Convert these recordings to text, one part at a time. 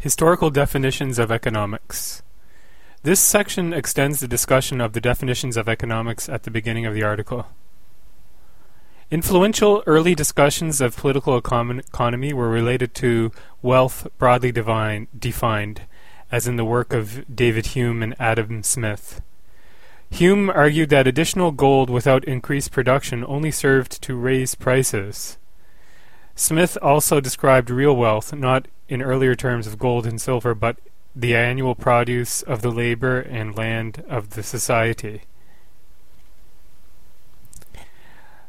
Historical definitions of economics. This section extends the discussion of the definitions of economics at the beginning of the article. Influential early discussions of political econ- economy were related to wealth broadly divine, defined, as in the work of David Hume and Adam Smith. Hume argued that additional gold without increased production only served to raise prices. Smith also described real wealth, not in earlier terms of gold and silver, but the annual produce of the labor and land of the society.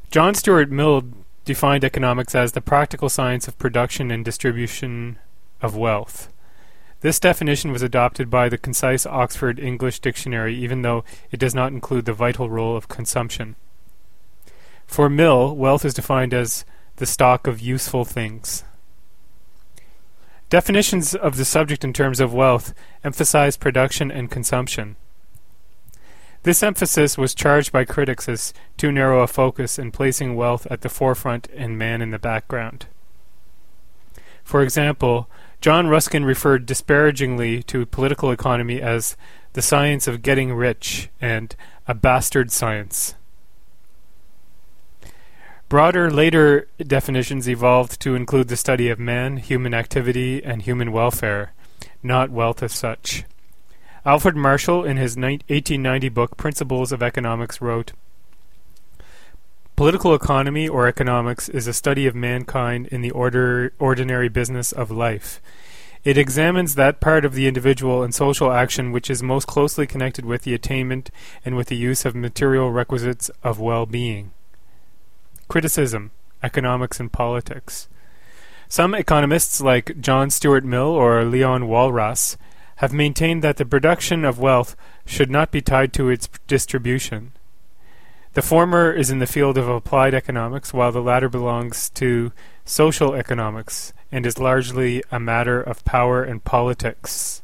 John Stuart Mill defined economics as the practical science of production and distribution of wealth. This definition was adopted by the concise Oxford English Dictionary, even though it does not include the vital role of consumption. For Mill, wealth is defined as the stock of useful things. Definitions of the subject in terms of wealth emphasize production and consumption. This emphasis was charged by critics as too narrow a focus in placing wealth at the forefront and man in the background. For example, John Ruskin referred disparagingly to political economy as the science of getting rich and a bastard science. Broader later definitions evolved to include the study of man, human activity, and human welfare, not wealth as such. Alfred Marshall, in his 1890 book Principles of Economics, wrote Political economy or economics is a study of mankind in the order, ordinary business of life. It examines that part of the individual and social action which is most closely connected with the attainment and with the use of material requisites of well being. Criticism, Economics and Politics. Some economists, like John Stuart Mill or Leon Walras, have maintained that the production of wealth should not be tied to its distribution. The former is in the field of applied economics, while the latter belongs to social economics and is largely a matter of power and politics.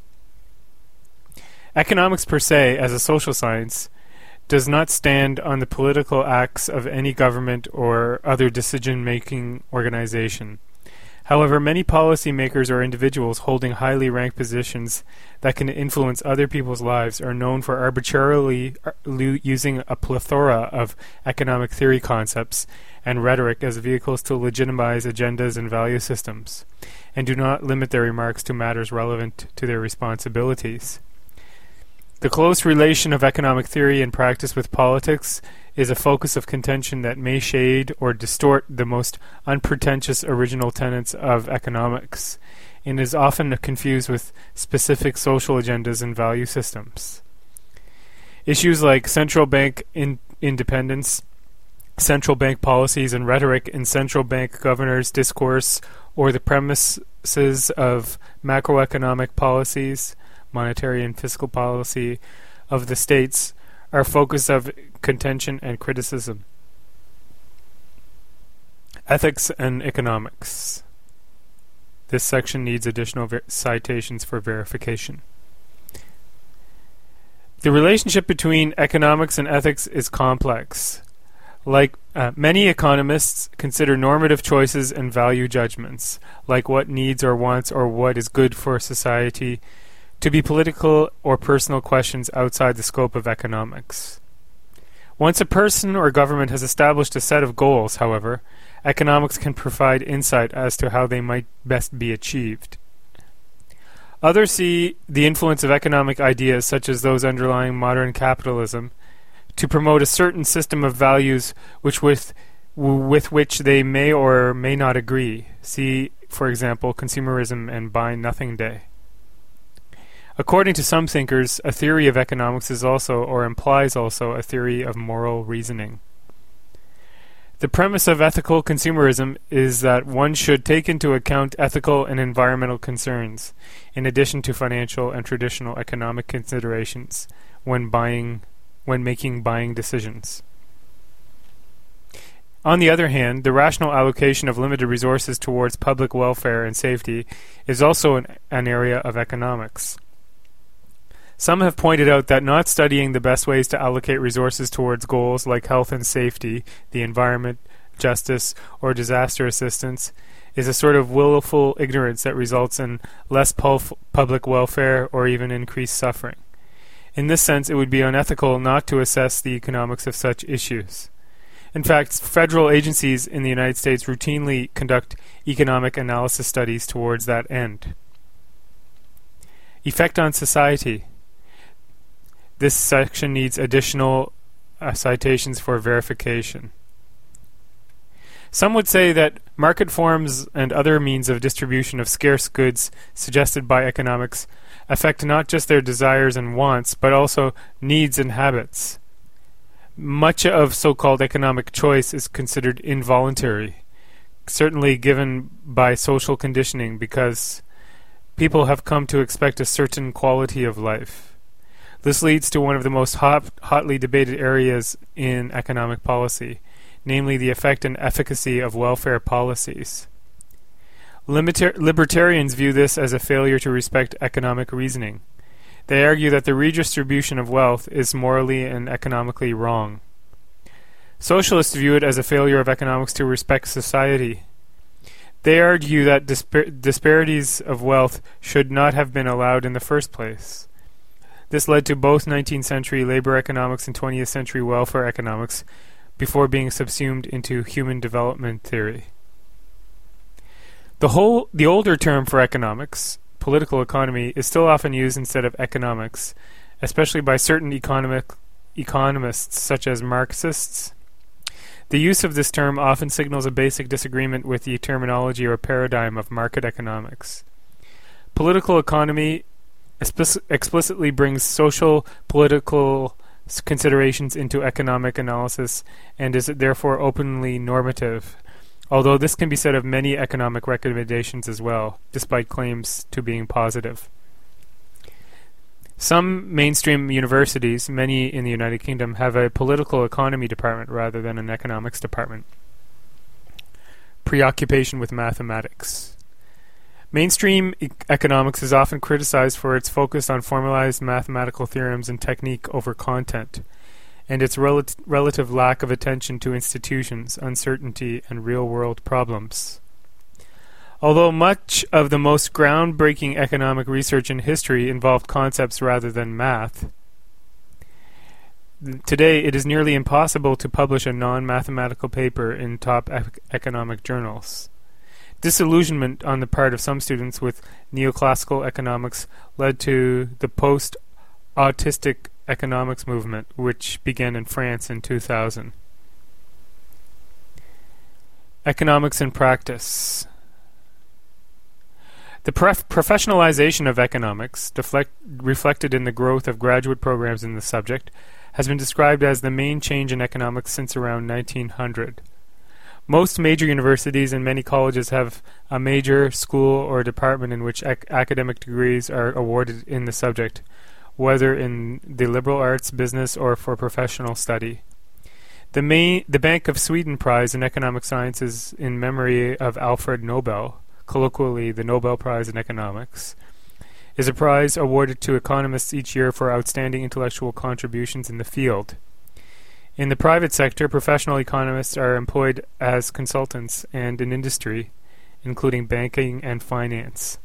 Economics per se, as a social science, does not stand on the political acts of any government or other decision making organization. However, many policymakers or individuals holding highly ranked positions that can influence other people's lives are known for arbitrarily uh, using a plethora of economic theory concepts and rhetoric as vehicles to legitimize agendas and value systems, and do not limit their remarks to matters relevant to their responsibilities. The close relation of economic theory and practice with politics is a focus of contention that may shade or distort the most unpretentious original tenets of economics, and is often confused with specific social agendas and value systems. Issues like central bank in- independence, central bank policies and rhetoric in central bank governors' discourse, or the premises of macroeconomic policies monetary and fiscal policy of the states are focus of contention and criticism. Ethics and economics. This section needs additional ver- citations for verification. The relationship between economics and ethics is complex. Like uh, many economists consider normative choices and value judgments, like what needs or wants or what is good for society, to be political or personal questions outside the scope of economics. Once a person or government has established a set of goals, however, economics can provide insight as to how they might best be achieved. Others see the influence of economic ideas, such as those underlying modern capitalism, to promote a certain system of values which with, with which they may or may not agree. See, for example, consumerism and buy nothing day. According to some thinkers, a theory of economics is also, or implies also, a theory of moral reasoning. The premise of ethical consumerism is that one should take into account ethical and environmental concerns, in addition to financial and traditional economic considerations, when buying, when making buying decisions. On the other hand, the rational allocation of limited resources towards public welfare and safety is also an, an area of economics. Some have pointed out that not studying the best ways to allocate resources towards goals like health and safety, the environment, justice, or disaster assistance is a sort of willful ignorance that results in less public welfare or even increased suffering. In this sense, it would be unethical not to assess the economics of such issues. In fact, federal agencies in the United States routinely conduct economic analysis studies towards that end. Effect on society. This section needs additional uh, citations for verification. Some would say that market forms and other means of distribution of scarce goods suggested by economics affect not just their desires and wants, but also needs and habits. Much of so called economic choice is considered involuntary, certainly given by social conditioning, because people have come to expect a certain quality of life. This leads to one of the most hot, hotly debated areas in economic policy namely the effect and efficacy of welfare policies. Libertarians view this as a failure to respect economic reasoning. They argue that the redistribution of wealth is morally and economically wrong. Socialists view it as a failure of economics to respect society. They argue that dispar- disparities of wealth should not have been allowed in the first place. This led to both 19th century labor economics and 20th century welfare economics before being subsumed into human development theory. The whole the older term for economics, political economy, is still often used instead of economics, especially by certain economic economists such as Marxists. The use of this term often signals a basic disagreement with the terminology or paradigm of market economics. Political economy explicitly brings social, political, considerations into economic analysis and is therefore openly normative, although this can be said of many economic recommendations as well, despite claims to being positive. Some mainstream universities, many in the United Kingdom, have a political economy department rather than an economics department. Preoccupation with mathematics. Mainstream e- economics is often criticized for its focus on formalized mathematical theorems and technique over content, and its rel- relative lack of attention to institutions, uncertainty, and real world problems. Although much of the most groundbreaking economic research in history involved concepts rather than math, today it is nearly impossible to publish a non mathematical paper in top economic journals. Disillusionment on the part of some students with neoclassical economics led to the post autistic economics movement, which began in France in 2000. Economics in practice. The prof- professionalization of economics, deflect- reflected in the growth of graduate programs in the subject, has been described as the main change in economics since around 1900. Most major universities and many colleges have a major school or department in which ac- academic degrees are awarded in the subject, whether in the liberal arts, business, or for professional study. The, the Bank of Sweden Prize in Economic Sciences in memory of Alfred Nobel, colloquially the Nobel Prize in Economics, is a prize awarded to economists each year for outstanding intellectual contributions in the field. In the private sector, professional economists are employed as consultants and in industry, including banking and finance.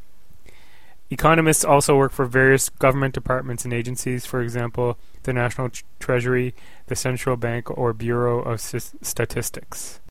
Economists also work for various government departments and agencies, for example, the National Treasury, the Central Bank, or Bureau of Statistics.